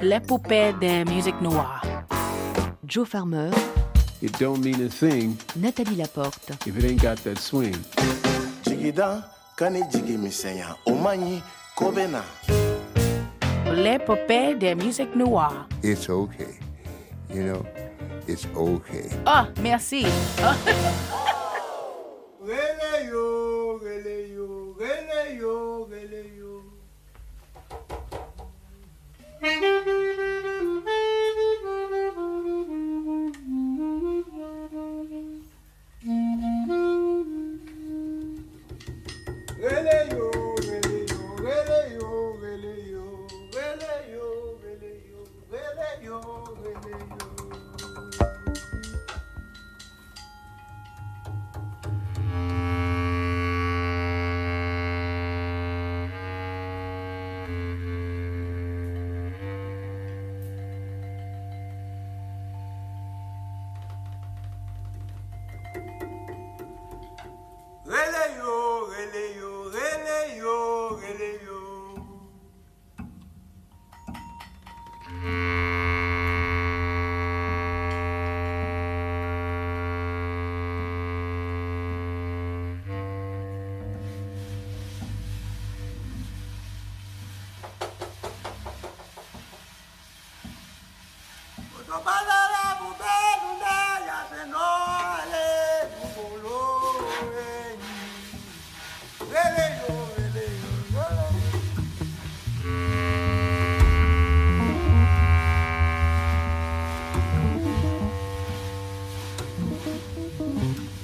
l'épopée de musique noire. Joe Farmer, It don't mean a thing Nathalie Laporte. if it ain't got that swing. L'épopée de musique noire. it's okay. You know, it's okay. Ah, merci.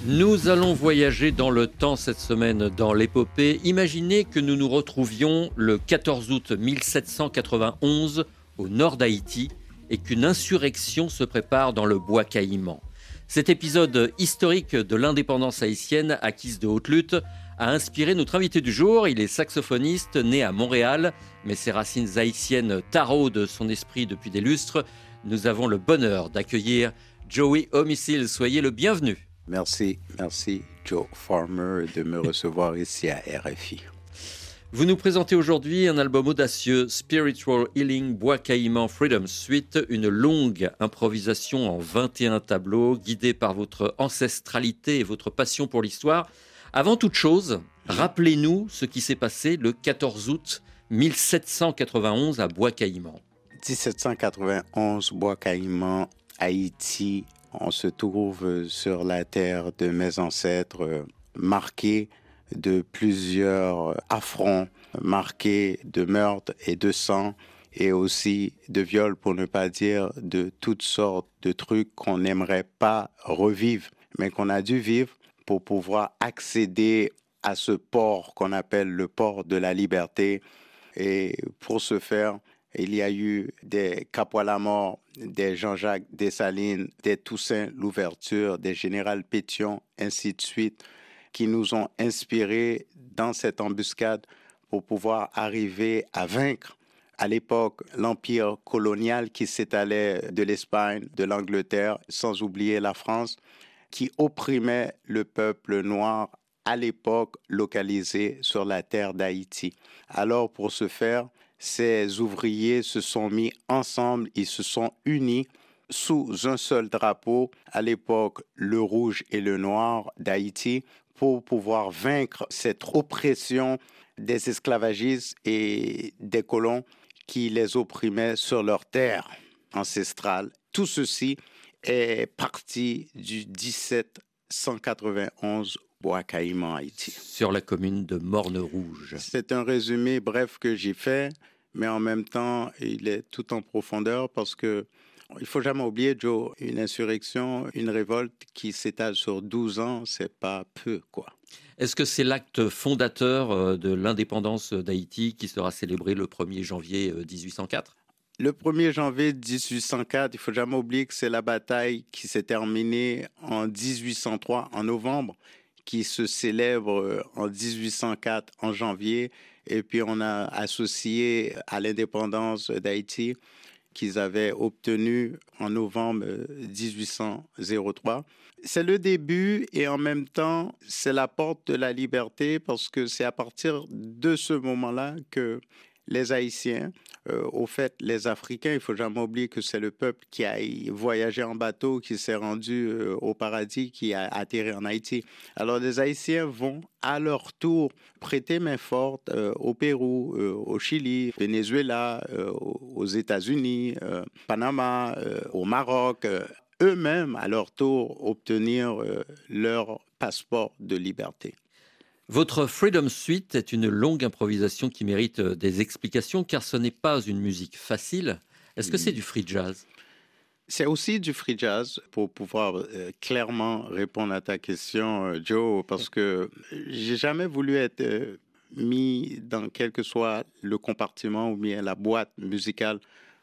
Nous allons voyager dans le temps cette semaine dans l'épopée. Imaginez que nous nous retrouvions le 14 août 1791 au nord d'Haïti et qu'une insurrection se prépare dans le bois caïman. Cet épisode historique de l'indépendance haïtienne acquise de haute lutte a inspiré notre invité du jour. Il est saxophoniste, né à Montréal, mais ses racines haïtiennes taraudent son esprit depuis des lustres. Nous avons le bonheur d'accueillir Joey Homicile. Soyez le bienvenu. Merci, merci Joe Farmer de me recevoir ici à RFI. Vous nous présentez aujourd'hui un album audacieux, Spiritual Healing Bois Caïman Freedom Suite, une longue improvisation en 21 tableaux, guidée par votre ancestralité et votre passion pour l'histoire. Avant toute chose, rappelez-nous ce qui s'est passé le 14 août 1791 à Bois Caïman. 1791, Bois Caïman, Haïti, on se trouve sur la terre de mes ancêtres, euh, marquée de plusieurs affronts, marquée de meurtres et de sang, et aussi de viols, pour ne pas dire de toutes sortes de trucs qu'on n'aimerait pas revivre, mais qu'on a dû vivre pour pouvoir accéder à ce port qu'on appelle le port de la liberté. Et pour ce faire, il y a eu des Capois-la-Mort, des Jean-Jacques Dessalines, des Toussaint Louverture, des Général Pétion, ainsi de suite, qui nous ont inspirés dans cette embuscade pour pouvoir arriver à vaincre à l'époque l'empire colonial qui s'étalait de l'Espagne, de l'Angleterre, sans oublier la France, qui opprimait le peuple noir à l'époque localisé sur la terre d'Haïti. Alors pour ce faire, ces ouvriers se sont mis ensemble, ils se sont unis sous un seul drapeau, à l'époque le rouge et le noir d'Haïti, pour pouvoir vaincre cette oppression des esclavagistes et des colons qui les opprimaient sur leur terre ancestrale. Tout ceci est parti du 1791 Bois Caïman, Haïti. Sur la commune de Morne-Rouge. C'est un résumé bref que j'ai fait, mais en même temps, il est tout en profondeur parce que il faut jamais oublier, Joe, une insurrection, une révolte qui s'étale sur 12 ans, c'est pas peu, quoi. Est-ce que c'est l'acte fondateur euh, de l'indépendance d'Haïti qui sera célébré le 1er janvier euh, 1804 Le 1er janvier 1804, il faut jamais oublier que c'est la bataille qui s'est terminée en 1803, en novembre, qui se célèbre euh, en 1804, en janvier, et puis on a associé à l'indépendance d'Haïti qu'ils avaient obtenu en novembre euh, 1803. C'est le début et en même temps, c'est la porte de la liberté parce que c'est à partir de ce moment-là que les Haïtiens. Euh, au fait, les Africains, il faut jamais oublier que c'est le peuple qui a voyagé en bateau, qui s'est rendu euh, au paradis, qui a atterri en Haïti. Alors les Haïtiens vont à leur tour prêter main forte euh, au Pérou, au Chili, Venezuela, aux États-Unis, Panama, au Maroc, eux-mêmes à leur tour obtenir leur passeport de liberté. Votre Freedom Suite est une longue improvisation qui mérite euh, des explications car ce n'est pas une musique facile. Est-ce que c'est du free jazz? C'est aussi du free jazz pour pouvoir euh, clairement répondre à ta question, euh, Joe, parce que j'ai jamais voulu être mis dans quel que soit le compartiment ou bien la boîte musicale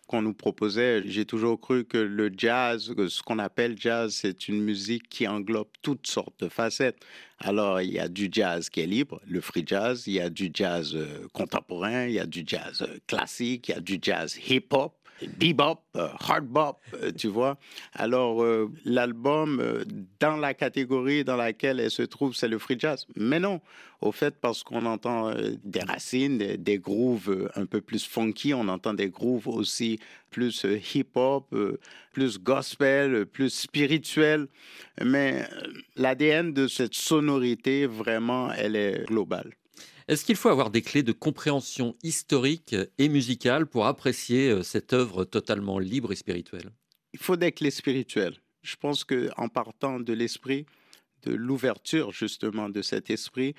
qu'on nous proposait. J'ai toujours cru que le jazz, ce qu'on appelle jazz, c'est une musique qui englobe toutes sortes de facettes. Alors, il y a du jazz qui est libre, le free jazz, il y a du jazz euh, contemporain, il y a du jazz euh, classique, il y a du jazz hip-hop, bebop, euh, hard bop, euh, tu vois. Alors, euh, l'album, dans la catégorie dans laquelle elle se trouve, c'est le free jazz. Mais non, au fait, parce qu'on entend des racines, des, grooves un peu plus funky, on entend des grooves aussi plus hip-hop, plus gospel, plus spirituel. Mais l'ADN de cette sonorité, vraiment, elle est globale. Est-ce qu'il faut avoir des clés de compréhension historique et musicale pour apprécier euh, cette œuvre totalement libre et spirituelle? Il faut des clés spirituelles. Je pense qu'en partant de l'esprit, de l'ouverture justement de cet esprit,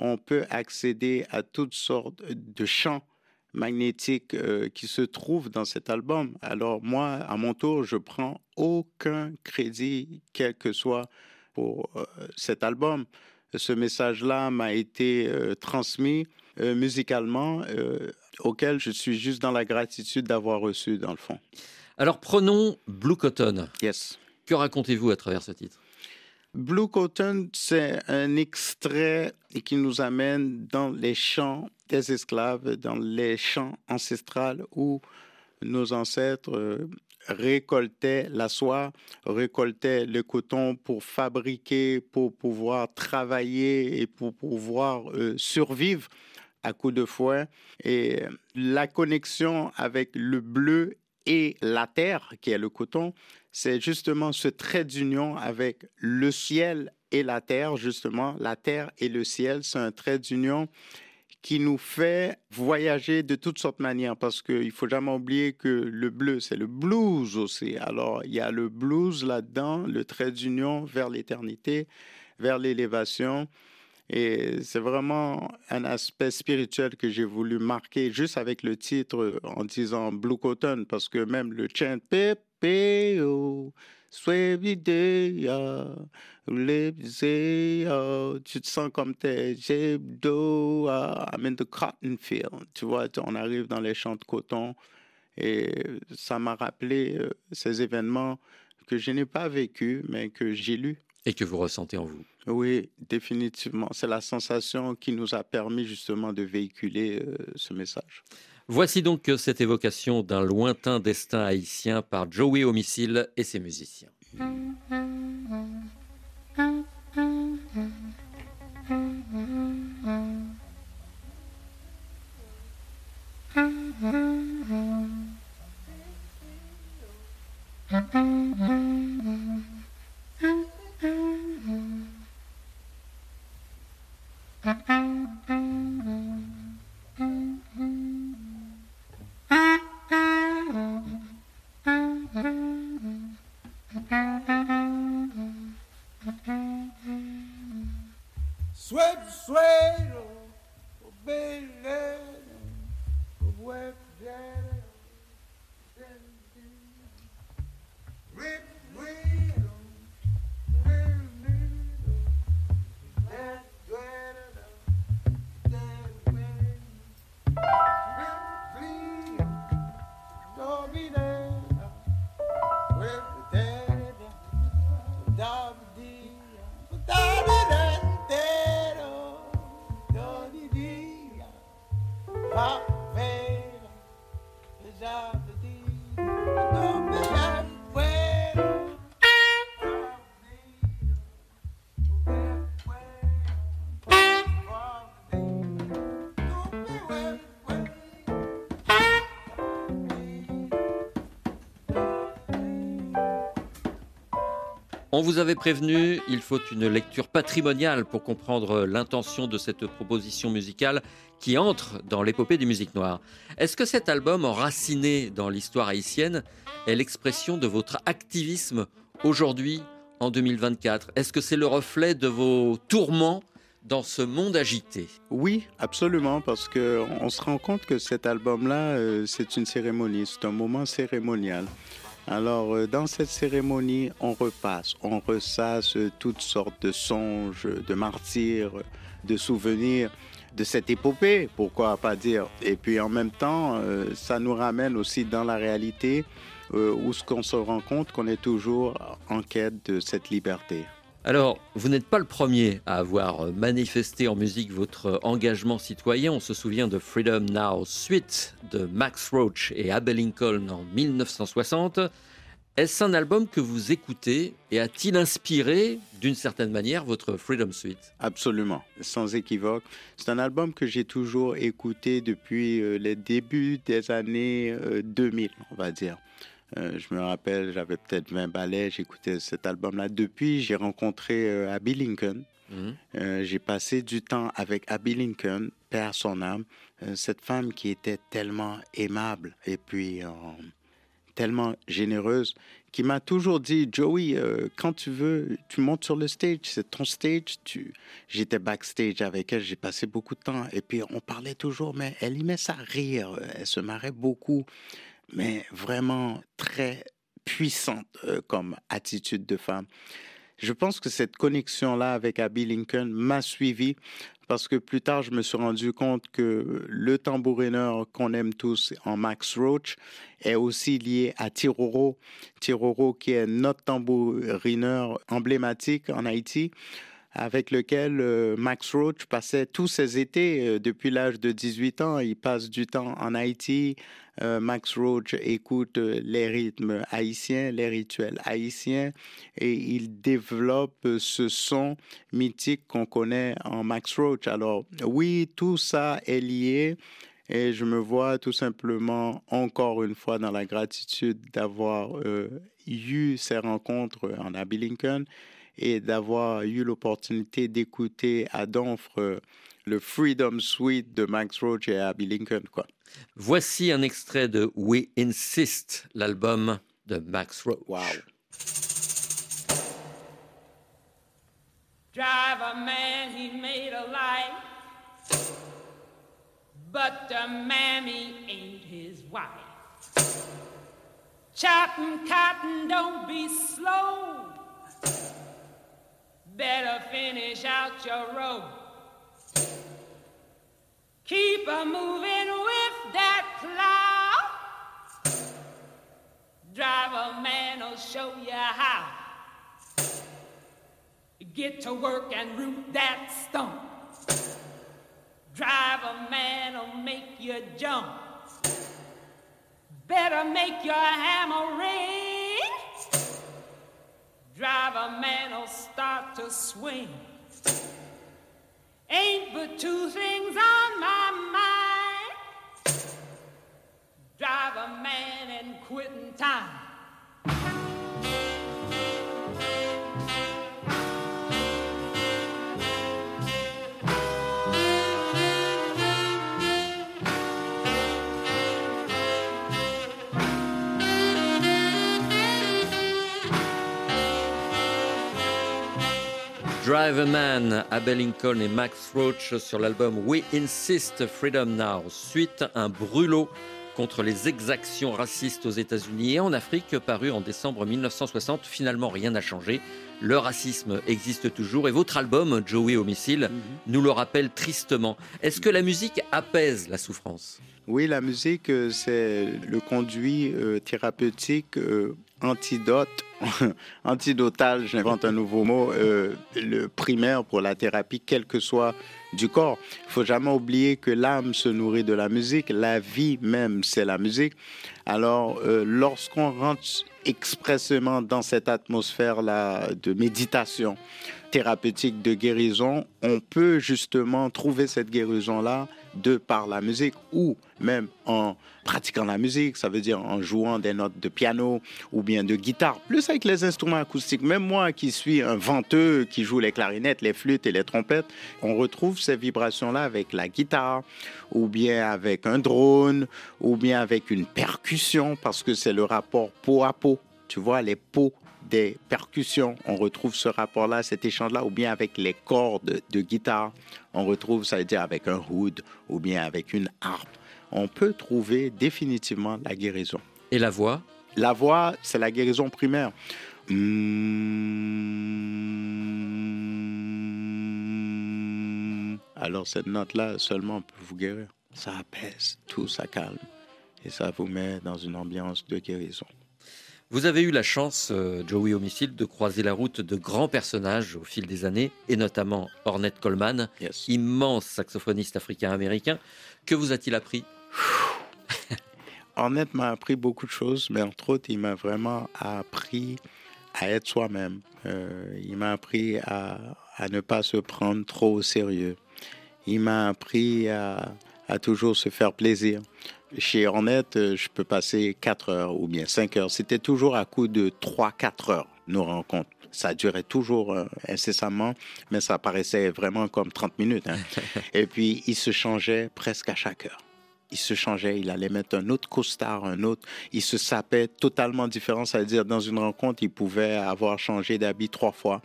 on peut accéder à toutes sortes de champs magnétiques euh, qui se trouvent dans cet album. Alors moi, à mon tour, je prends aucun crédit, quel que soit, pour euh, cet album ce message-là m'a été euh, transmis euh, musicalement, euh, auquel je suis juste dans la gratitude d'avoir reçu, dans le fond. Alors prenons Blue Cotton. Yes. Que racontez-vous à travers ce titre? Blue Cotton, c'est un extrait qui nous amène dans les champs des esclaves, dans les champs ancestrales où nos ancêtres récoltait la soie, récoltait le coton pour fabriquer, pour pouvoir travailler et pour pouvoir euh, survivre à coups de fouet. Et la connexion avec le bleu et la terre, qui est le coton, c'est justement ce trait d'union avec le ciel et la terre, justement. La terre et le ciel, c'est un trait d'union qui nous fait voyager de toutes sortes de manières parce qu'il faut jamais oublier que le bleu, c'est le blues aussi. Alors, il y a le blues là-dedans, le trait d'union vers l'éternité, vers l'élévation. Et c'est vraiment un aspect spirituel que j'ai voulu marquer juste avec le titre en disant Blue Cotton parce que même le chant Pépéo, tu te sens comme t'es Jebdo, I'm in the cotton field. Tu vois, on arrive dans les champs de coton et ça m'a rappelé euh, ces événements que je n'ai pas vécu, mais que j'ai lus. Et que vous ressentez en vous. Oui, définitivement. C'est la sensation qui nous a permis justement de véhiculer euh, ce message. Voici donc cette évocation d'un lointain destin haïtien par Joey Homicile et ses musiciens. swept sway On vous avait prévenu, il faut une lecture patrimoniale pour comprendre l'intention de cette proposition musicale qui entre dans l'épopée des musiques noires. Est-ce que cet album, enraciné dans l'histoire haïtienne, est l'expression de votre activisme aujourd'hui, en 2024 Est-ce que c'est le reflet de vos tourments dans ce monde agité? Oui, absolument, parce que on se rend compte que cet album-là, euh, c'est une cérémonie, c'est un moment cérémonial. Alors, euh, dans cette cérémonie, on repasse, on ressasse toutes sortes de songes, de martyrs, de souvenirs de cette épopée, pourquoi pas dire. Et puis en même temps, euh, ça nous ramène aussi dans la réalité euh, où ce qu'on se rend compte qu'on est toujours en quête de cette liberté. Alors, vous n'êtes pas le premier à avoir manifesté en musique votre engagement citoyen. On se souvient de Freedom Now Suite de Max Roach et Abel Lincoln en 1960. Est-ce un album que vous écoutez et a-t-il inspiré d'une certaine manière votre Freedom Suite? Absolument, sans équivoque. C'est un album que j'ai toujours écouté depuis euh, les débuts des années 2000, euh, on va dire. Euh, je me rappelle, j'avais peut-être 20 ballets, j'écoutais cet album-là. Depuis, j'ai rencontré euh, Abby Lincoln. Mhm. Euh, j'ai passé du temps avec Abby Lincoln, père son âme, cette femme qui était tellement aimable et puis tellement généreuse, qui m'a toujours dit, Joey, quand tu veux, tu montes sur le stage, c'est ton stage. Tu... J'étais backstage avec elle, j'ai passé beaucoup de temps et puis on parlait toujours, mais elle aimait ça rire, elle se marrait beaucoup mais vraiment très puissante euh, comme attitude de femme. Je pense que cette connexion-là avec Abby Lincoln m'a suivi parce que plus tard, je me suis rendu compte que le tambourineur qu'on aime tous en Max Roach est aussi lié à Tiroro. Tiroro qui est notre tambourineur emblématique en Haïti avec lequel euh, Max Roach passait tous ses étés euh, depuis l'âge de 18 ans. Il passe du temps en Haïti. Euh, Max Roach écoute les rythmes haïtiens, les rituels haïtiens et il développe ce son mythique qu'on connaît en Max Roach. Alors oui, tout ça est lié. Et je me vois tout simplement encore une fois dans la gratitude d'avoir eu ces rencontres en Lincoln et d'avoir eu l'opportunité d'écouter à Donfre le Freedom Suite de Max Roach et Abby Lincoln. Quoi. Voici un extrait de We Insist, l'album de Max Roach. Wow. Drive a man, he made a life, but the mammy ain't his wife. Chopping cotton, don't be slow. Better finish out your rope. Keep a moving with that plow. Driver man will show you how. Get to work and root that stump. Driver man will make you jump. Better make your hammer swing. Ain't but two things on my mind drive a man and quitting time. Drive a Man, Abel Lincoln et Max Roach sur l'album We Insist Freedom Now. Suite, un brûlot contre les exactions racistes aux États-Unis et en Afrique, paru en décembre 1960. Finalement, rien n'a changé. Le racisme existe toujours et votre album, Joey Homicile, mhm. nous le rappelle tristement. Est-ce que la musique apaise la souffrance? Oui, la musique, euh, c'est le conduit euh, thérapeutique euh, antidote, antidotal, j'invente un nouveau mot, euh, le primaire pour la thérapie, quel que soit du corps. Il faut jamais oublier que l'âme se nourrit de la musique, la vie même, c'est la musique. Alors, euh, lorsqu'on rentre expressément dans cette atmosphère-là de méditation thérapeutique, de guérison, on peut justement trouver cette guérison-là de par la musique ou même en pratiquant la musique, ça veut dire en jouant des notes de piano ou bien de guitare, plus avec les instruments acoustiques. Même moi qui suis un venteux, qui joue les clarinettes, les flûtes et les trompettes, on retrouve ces vibrations-là avec la guitare ou bien avec un drone ou bien avec une percussion parce que c'est le rapport peau à peau. Tu vois, les peaux des percussions, on retrouve ce rapport-là, cet échange-là, ou bien avec les cordes de guitare, on retrouve, ça veut dire avec un oud ou bien avec une harpe. On peut trouver définitivement la guérison. Et la voix? La voix, c'est la guérison primaire. Mm. Alors cette note-là seulement peut vous guérir. Ça apaise tout, ça calme. Et ça vous met dans une ambiance de guérison. Vous avez eu la chance, euh, Joey Homicide, de croiser la route de grands personnages au fil des années, et notamment Ornette Coleman, Yes. immense saxophoniste africain-américain. Que vous a-t-il appris? Ornette m'a appris beaucoup de choses, mais entre autres, il m'a vraiment appris à être soi-même. Euh, il m'a appris à, à ne pas se prendre trop au sérieux. Il m'a appris à, à toujours se faire plaisir. Chez Ornette, euh, je peux passer 4 heures ou bien 5 heures. C'était toujours à coup de 3-4 heures, nos rencontres. Ça durait toujours euh, incessamment, mais ça paraissait vraiment comme 30 minutes. hein. Et puis, il se changeait presque à chaque heure il se changeait, il allait mettre un autre costard, un autre, il se sapait totalement différent, c'est-à-dire dans une rencontre, il pouvait avoir changé d'habit trois fois.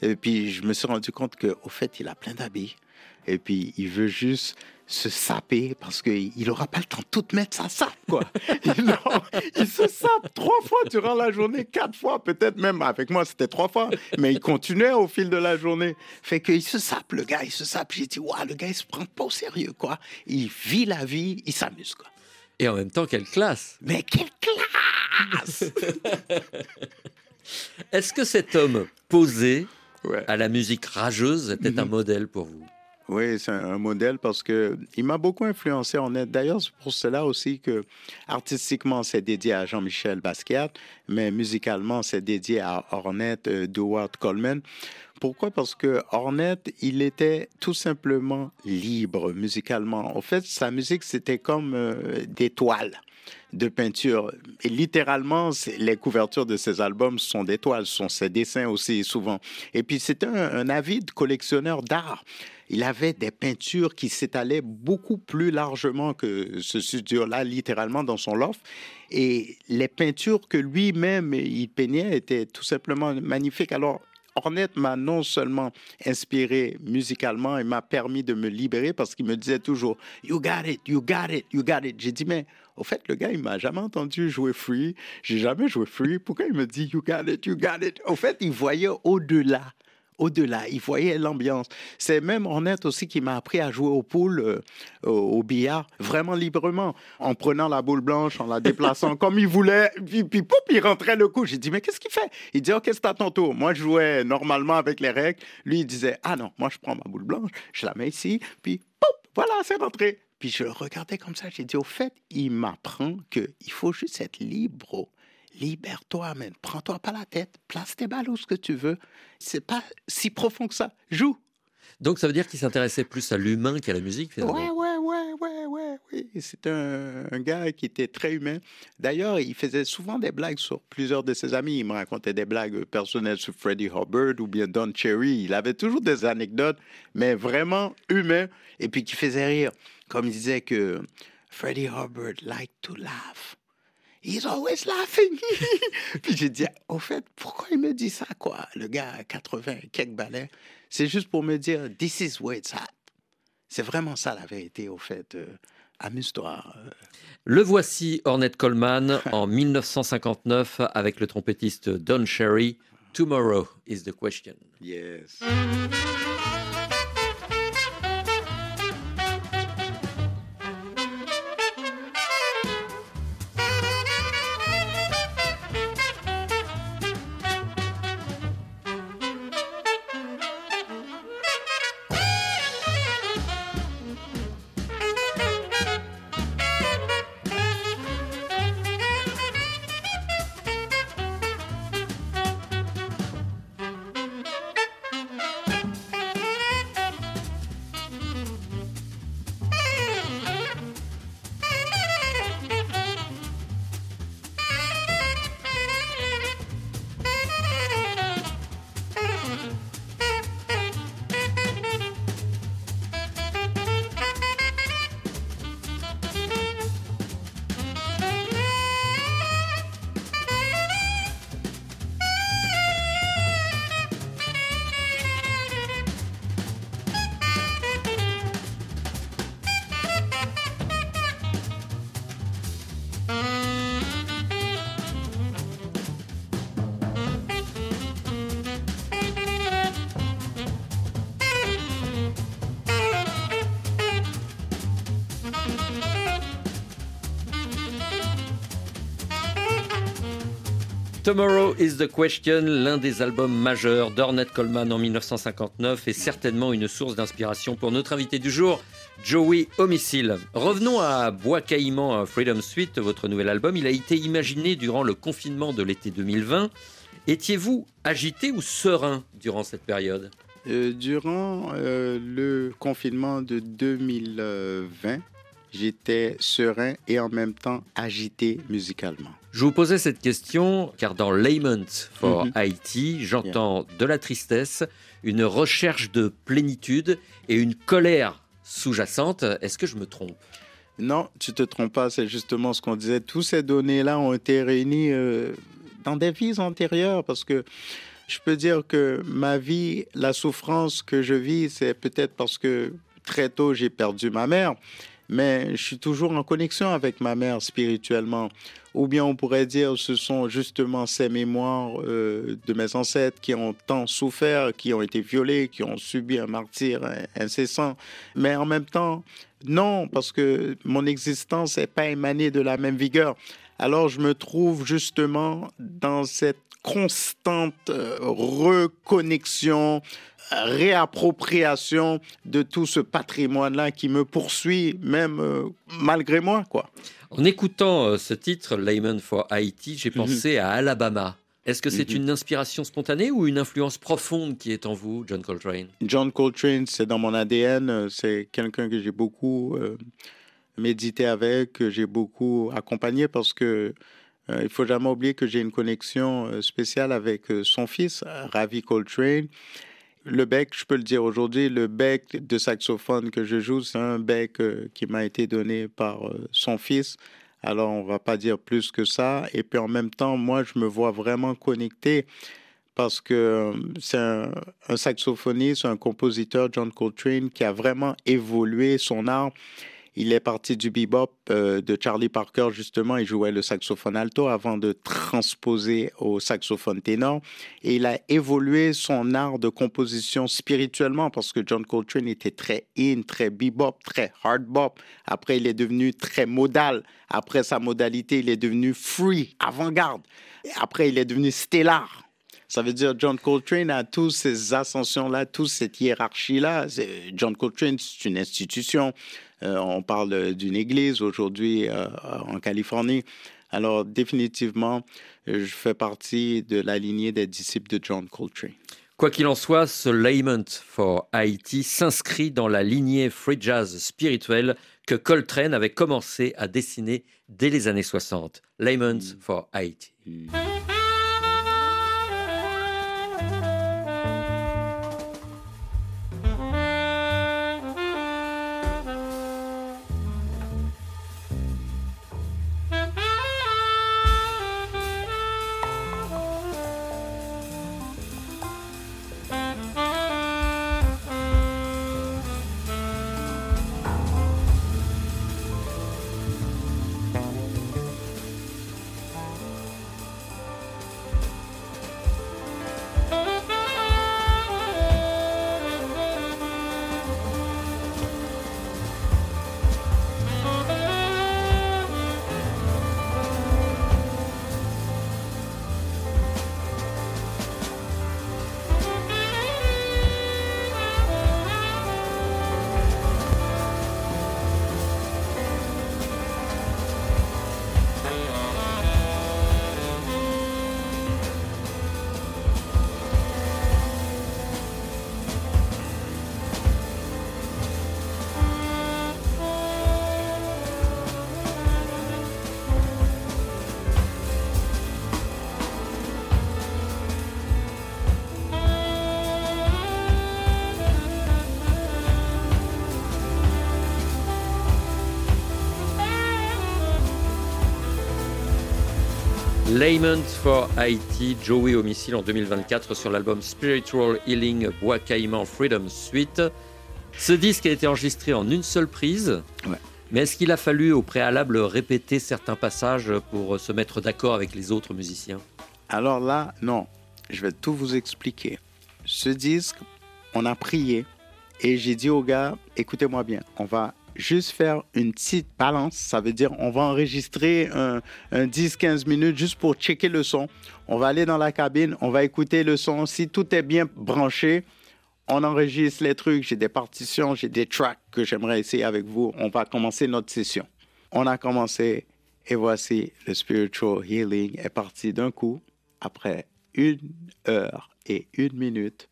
Et puis je me suis rendu compte que au fait, il a plein d'habits. Et puis il veut juste se saper parce qu'il n'aura pas le temps de tout mettre sa sape, quoi. non, il se sape trois fois durant la journée, quatre fois, peut-être même avec moi, c'était trois fois, mais il continuait au fil de la journée. Fait qu'il se sape, le gars, il se sape. J'ai dit, waouh, le gars, il se prend pas au sérieux, quoi. Il vit la vie, il s'amuse, quoi. Et en même temps, quelle classe Mais quelle classe Est-ce que cet homme posé Ouais. à la musique rageuse était un Mhm. modèle pour vous? Oui, c'est un, modèle parce que il m'a beaucoup influencé en net. D'ailleurs, pour cela aussi que artistiquement, c'est dédié à Jean-Michel Basquiat, mais musicalement, c'est dédié à Ornette euh, Coleman. Pourquoi? Parce que Ornette, il était tout simplement libre musicalement. En fait, sa musique, c'était comme euh, des toiles de peinture. Et littéralement, les couvertures de ses albums sont des toiles, sont ses dessins aussi souvent. Et puis, c'était un, un avide collectionneur d'art. Il avait des peintures qui s'étalaient beaucoup plus largement que ce studio-là, littéralement dans son loft. Et les peintures que lui-même il peignait étaient tout simplement magnifiques. Alors, Ornette m'a non seulement inspiré musicalement, il m'a permis de me libérer parce qu'il me disait toujours You got it, you got it, you got it. J'ai dit, mais au fait, le gars, il m'a jamais entendu jouer free. J'ai jamais joué free. Pourquoi il me dit You got it, you got it? Au fait, il voyait au-delà. Au-delà, il voyait l'ambiance. C'est même Ornette aussi qui m'a appris à jouer au pool, euh, au, au billard, vraiment librement, en prenant la boule blanche, en la déplaçant comme il voulait. Puis, puis poup, il rentrait le coup. J'ai dit, mais qu'est-ce qu'il fait? Il dit, OK, c'est à ton tour? Moi, je jouais normalement avec les règles. Lui, il disait, ah non, moi, je prends ma boule blanche, je la mets ici, puis poup, voilà, c'est rentré. Puis je le regardais comme ça. J'ai dit, au fait, il m'apprend qu'il faut juste être libre. Libère-toi, man. Prends-toi pas la tête. Place tes balles où ce que tu veux. C'est pas si profond que ça. Joue. Donc ça veut dire qu'il s'intéressait plus à l'humain qu'à la musique finalement. Ouais, ouais, ouais, ouais, ouais, oui. C'est un, un gars qui était très humain. D'ailleurs, il faisait souvent des blagues sur plusieurs de ses amis. Il me racontait des blagues personnelles sur Freddie Hubbard ou bien Don Cherry. Il avait toujours des anecdotes, mais vraiment humains, et puis qui faisaient rire. Comme il disait que Freddie Hubbard liked to laugh. He's always laughing. Puis j'ai dit, au fait, pourquoi il me dit ça, quoi? Le gars a 80 et quelques balais. C'est juste pour me dire, this is where it's at. C'est vraiment ça la vérité, au fait. Euh, Amuse-toi. euh. Le voici, Ornette Coleman, en 1959, avec le trompettiste Don Cherry. Tomorrow is the question. Yes. Tomorrow is the Question, l'un des albums majeurs d'Ornette Coleman en 1959 est certainement une source d'inspiration pour notre invité du jour, Joey Homicile. Revenons à Bois Caïman Freedom Suite, votre nouvel album. Il a été imaginé durant le confinement de l'été 2020. Étiez-vous agité ou serein durant cette période? Euh, durant euh, le confinement de 2020, j'étais serein et en même temps agité musicalement. Je vous posais cette question car dans Lament for. Haiti, j'entends de la tristesse, une recherche de plénitude et une colère sous-jacente. Est-ce que je me trompe? Non, tu te trompes pas, c'est justement ce qu'on disait. Toutes ces données-là ont été réunies euh, dans des vies antérieures parce que je peux dire que ma vie, la souffrance que je vis, c'est peut-être parce que très tôt j'ai perdu ma mère, mais je suis toujours en connexion avec ma mère spirituellement. Ou bien on pourrait dire ce sont justement ces mémoires euh, de mes ancêtres qui ont tant souffert, qui ont été violés, qui ont subi un martyr incessant. Mais en même temps, non, parce que mon existence n'est pas émanée de la même vigueur. Alors je me trouve justement dans cette constante euh, reconnexion, réappropriation de tout ce patrimoine-là qui me poursuit même euh, malgré moi, quoi. En écoutant euh, ce titre, Layman for Haiti, j'ai pensé à Alabama. Est-ce que c'est Mhm. une inspiration spontanée ou une influence profonde qui est en vous, John Coltrane? John Coltrane, c'est dans mon ADN, c'est quelqu'un que j'ai beaucoup euh, médité avec, que j'ai beaucoup accompagné parce que euh, il faut jamais oublier que j'ai une connexion spéciale avec son fils, Ravi Coltrane. Le bec, je peux le dire aujourd'hui, le bec de saxophone que je joue, c'est un bec euh, qui m'a été donné par euh, son fils. Alors, on va pas dire plus que ça. Et puis, en même temps, moi, je me vois vraiment connecté parce que euh, c'est un, un saxophoniste, un compositeur, John Coltrane, qui a vraiment évolué son art. Il est parti du bebop euh, de Charlie Parker, justement. Il jouait le saxophone alto avant de transposer au saxophone ténor. Et il a évolué son art de composition spirituellement parce que John Coltrane était très in, très bebop, très hard bop. Après, il est devenu très modal. Après sa modalité, il est devenu free, avant-garde. Après, il est devenu stellar. Ça veut dire John Coltrane a tous ces ascensions-là, toute cette hiérarchie-là. John Coltrane, c'est une institution. Euh, on parle d'une église aujourd'hui euh, en Californie. Alors, définitivement, je fais partie de la lignée des disciples de John Coltrane. Quoi qu'il en soit, ce Lament for Haiti s'inscrit dans la lignée free jazz spirituelle que Coltrane avait commencé à dessiner dès les années 60. Lament for Haiti. Lament for Haiti, Joey Homicile en 2024 sur l'album Spiritual Healing Bois Caïman Freedom Suite. Ce disque a été enregistré en une seule prise. Ouais. Mais est-ce qu'il a fallu au préalable répéter certains passages pour se mettre d'accord avec les autres musiciens? Alors là, non, je vais tout vous expliquer. Ce disque, on a prié et j'ai dit aux gars, écoutez-moi bien, on va juste faire une petite balance. Ça veut dire on va enregistrer un, un 10-15 minutes juste pour checker le son. On va aller dans la cabine, on va écouter le son. Si tout est bien branché, on enregistre les trucs. J'ai des partitions, j'ai des tracks que j'aimerais essayer avec vous. On va commencer notre session. On a commencé et voici le spiritual healing est parti d'un coup. Après une heure et une minute,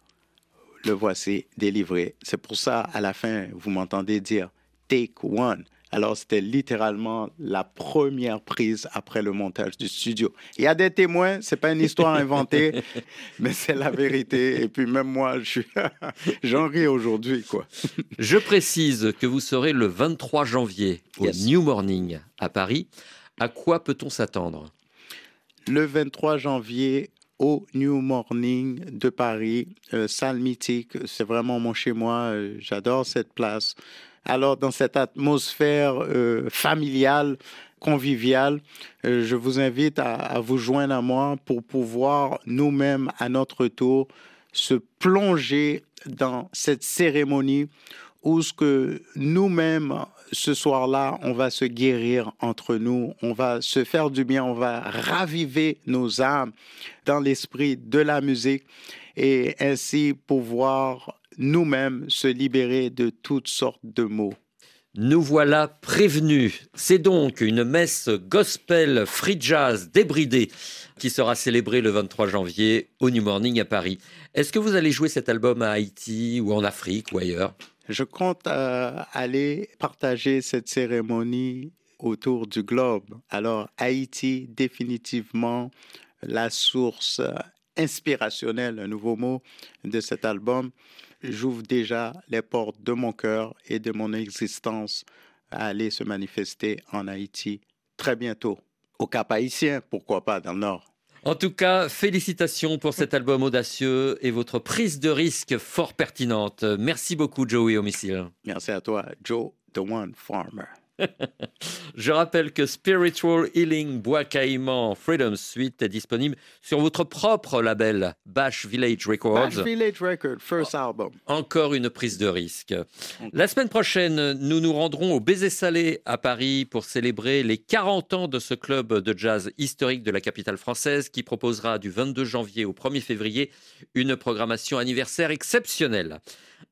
le voici délivré. C'est pour ça, à la fin, vous m'entendez dire take one. Alors, c'était littéralement la première prise après le montage du studio. Il y a des témoins, c'est pas une histoire inventée, mais c'est la vérité. Et puis, même moi, j'en ris aujourd'hui, quoi. Je précise que vous serez le 23 janvier au Yes. New Morning à Paris. À quoi peut-on s'attendre? Le 23 janvier au New Morning de Paris, euh, salle mythique. C'est vraiment mon chez moi. euh, J'adore cette place. Alors, dans cette atmosphère euh, familiale, conviviale, euh, je vous invite à, à vous joindre à moi pour pouvoir nous-mêmes, à notre tour, se plonger dans cette cérémonie où ce que nous-mêmes, ce soir-là, on va se guérir entre nous, on va se faire du bien, on va raviver nos âmes dans l'esprit de la musique et ainsi pouvoir nous-mêmes se libérer de toutes sortes de maux. Nous voilà prévenus. C'est donc une messe gospel free jazz débridée qui sera célébrée le 23 janvier au New Morning à Paris. Est-ce que vous allez jouer cet album à Haïti ou en Afrique ou ailleurs? Je compte euh, aller partager cette cérémonie autour du globe. Alors, Haïti, définitivement la source euh, inspirationnelle, un nouveau mot, de cet album. J'ouvre déjà les portes de mon cœur et de mon existence à aller se manifester en Haïti très bientôt. Au Cap haïtien, pourquoi pas, dans le Nord. En tout cas, félicitations pour cet album audacieux et votre prise de risque fort pertinente. Merci beaucoup, Joey Homicile. Merci à toi, Joe, The One Farmer. Je rappelle que Spiritual Healing Bois Caïman Freedom Suite est disponible sur votre propre label Bash Village Records. Bash Village Record, first album. Encore une prise de risque. La semaine prochaine, nous nous rendrons au Baiser Salé à Paris pour célébrer les 40 ans de ce club de jazz historique de la capitale française qui proposera du 22 janvier au 1er février une programmation anniversaire exceptionnelle.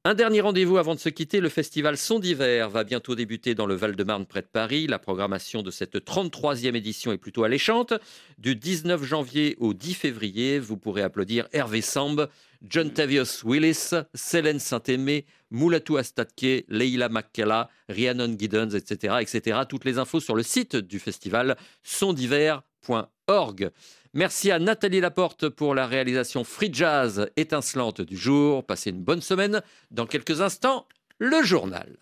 Un dernier rendez-vous avant de se quitter, le festival Son d'hiver va bientôt débuter dans le Val-de-Marne près de Paris. La programmation de cette 33e édition est plutôt alléchante. Du 19 janvier au 10 février, vous pourrez applaudir Hervé Samb, John Tavius Willis, Célène Saint-Aimé, Moulatou Astatke, Leila Makkela, Rhiannon Giddens, etc., etc. Toutes les infos sur le site du festival sondiver.org. Merci à Nathalie Laporte pour la réalisation Free Jazz étincelante du jour. Passez une bonne semaine. Dans quelques instants, le journal.